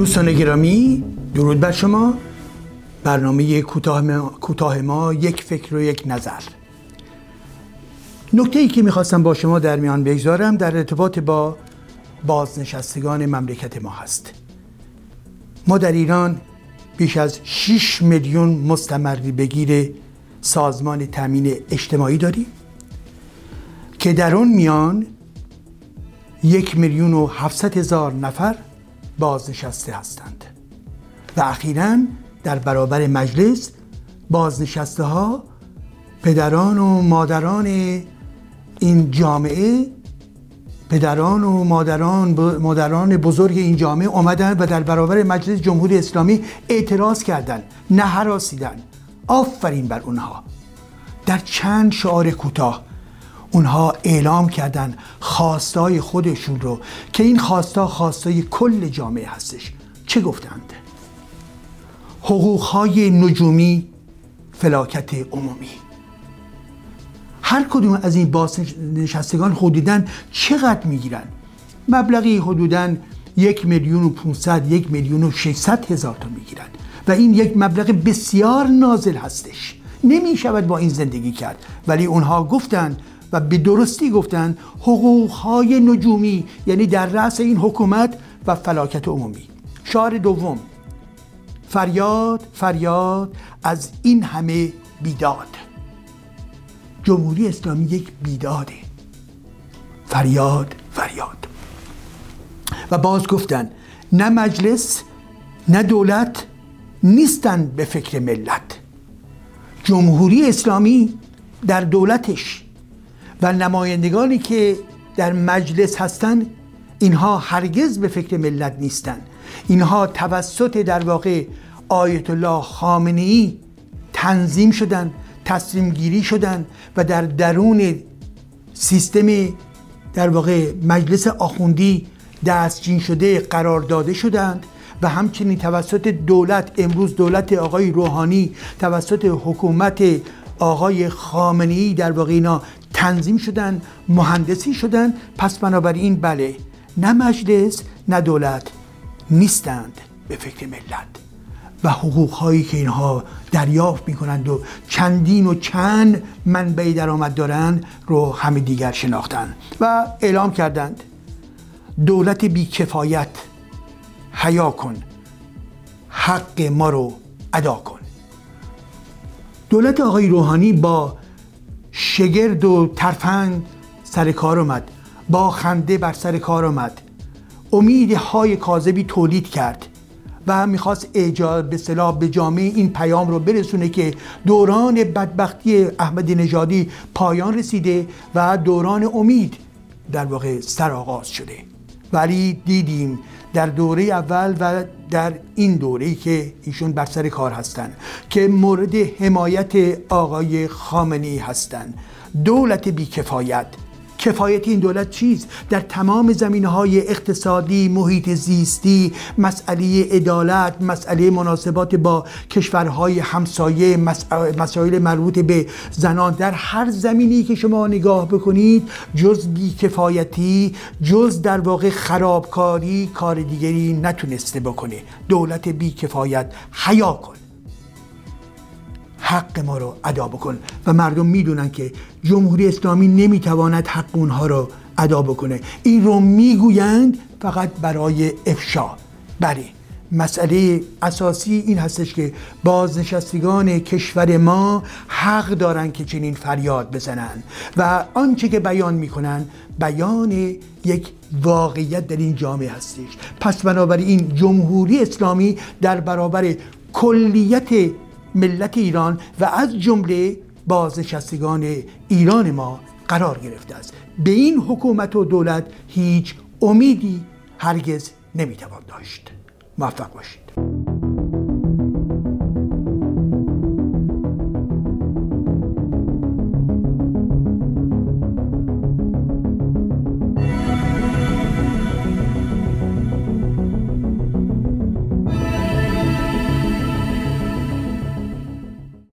دوستان گرامی درود بر شما. برنامه کوتاه ما, کوتاه ما یک فکر و یک نظر. نکته ای که می‌خواستم با شما در میان بگذارم در ارتباط با بازنشستگان مملکت ما هست. ما در ایران بیش از 6 میلیون مستمری بگیر سازمان تامین اجتماعی داریم که در اون میان یک میلیون و هفتصد هزار نفر بازنشسته هستند. و اخیرا در برابر مجلس بازنشسته ها پدران و مادران این جامعه پدران و مادران مادران بزرگ این جامعه آمدن و در برابر مجلس جمهوری اسلامی اعتراض کردند نه آفرین بر اونها. در چند شعار کوتاه اونها اعلام کردن خواستای خودشون رو که این خواستا خواستای کل جامعه هستش. چه گفتند؟ حقوقهای نجومی فلاکت عمومی. هر کدوم از این بازنشستگان حدودا چقدر می‌گیرن؟ مبلغی حدودا یک میلیون و 500 یک میلیون و 600 هزار تا می‌گیرن. و این یک مبلغ بسیار نازل هستش. نمی شود با این زندگی کرد. ولی اونها گفتند و به درستی گفتند حقوقهای نجومی یعنی در رأس این حکومت و فلاکت عمومی. شعار دوم فریاد فریاد از این همه بیداد. جمهوری اسلامی یک بیداده. فریاد فریاد. و باز گفتن نه مجلس نه دولت نیستن به فکر ملت. جمهوری اسلامی در دولتش و نمایندگانی که در مجلس هستند اینها هرگز به فکر ملت نیستند اینها توسط در واقع آیت الله خامنه ای تنظیم شدن تصمیم گیری شدن و در درون سیستم در واقع مجلس آخوندی دستچین شده قرار داده شدند و همچنین توسط دولت امروز دولت آقای روحانی توسط حکومت آقای خامنی در واقع اینا تنظیم شدن مهندسی شدن پس بنابراین بله نه مجلس نه دولت نیستند به فکر ملت. و حقوق هایی که اینها دریافت می کنند و چندین و چند منبع درآمد دارند رو همه دیگر شناختند و اعلام کردند. دولت بیکفایت حیا کن. حق ما رو ادا کن. دولت آقای روحانی با شگرد و ترفند سر کار اومد با خنده بر سر کار آمد. امید های کاذبی تولید کرد و می‌خواست ایجاد به صلاح به جامعه این پیام رو برسونه که دوران بدبختی احمدی نژادی پایان رسیده و دوران امید در واقع سرآغاز شده. ولی دیدیم در دوره اول و در این دوره که ایشون بر سر کار هستند که مورد حمایت آقای خامنی هستند دولت بیکفایت. کفایت این دولت چیست؟ در تمام زمینه های اقتصادی محیط زیستی مسئله عدالت مسئله مناسبات با کشورهای همسایه مسائل مربوط به زنان. در هر زمینی که شما نگاه بکنید جز بیکفایتی جز در واقع خرابکاری کار دیگری نتونسته بکنه. دولت بیکفایت حیا کن حق ما رو ادا بکن و مردم می‌دونن که جمهوری اسلامی نمی‌تواند حق اونها رو ادا بکنه. این رو می‌گویند فقط برای افشا. بله مسئله اساسی این هستش که بازنشستگان کشور ما حق دارن که چنین فریاد بزنن و آنچه که بیان می‌کنن بیان یک واقعیت در این جامعه هستش. پس بنابراین جمهوری اسلامی در برابر کلیت ملت ایران و از جمله بازنشستگان ایران ما قرار گرفته است. به این حکومت و دولت هیچ امیدی هرگز نمی‌توان داشت. موفق باشید.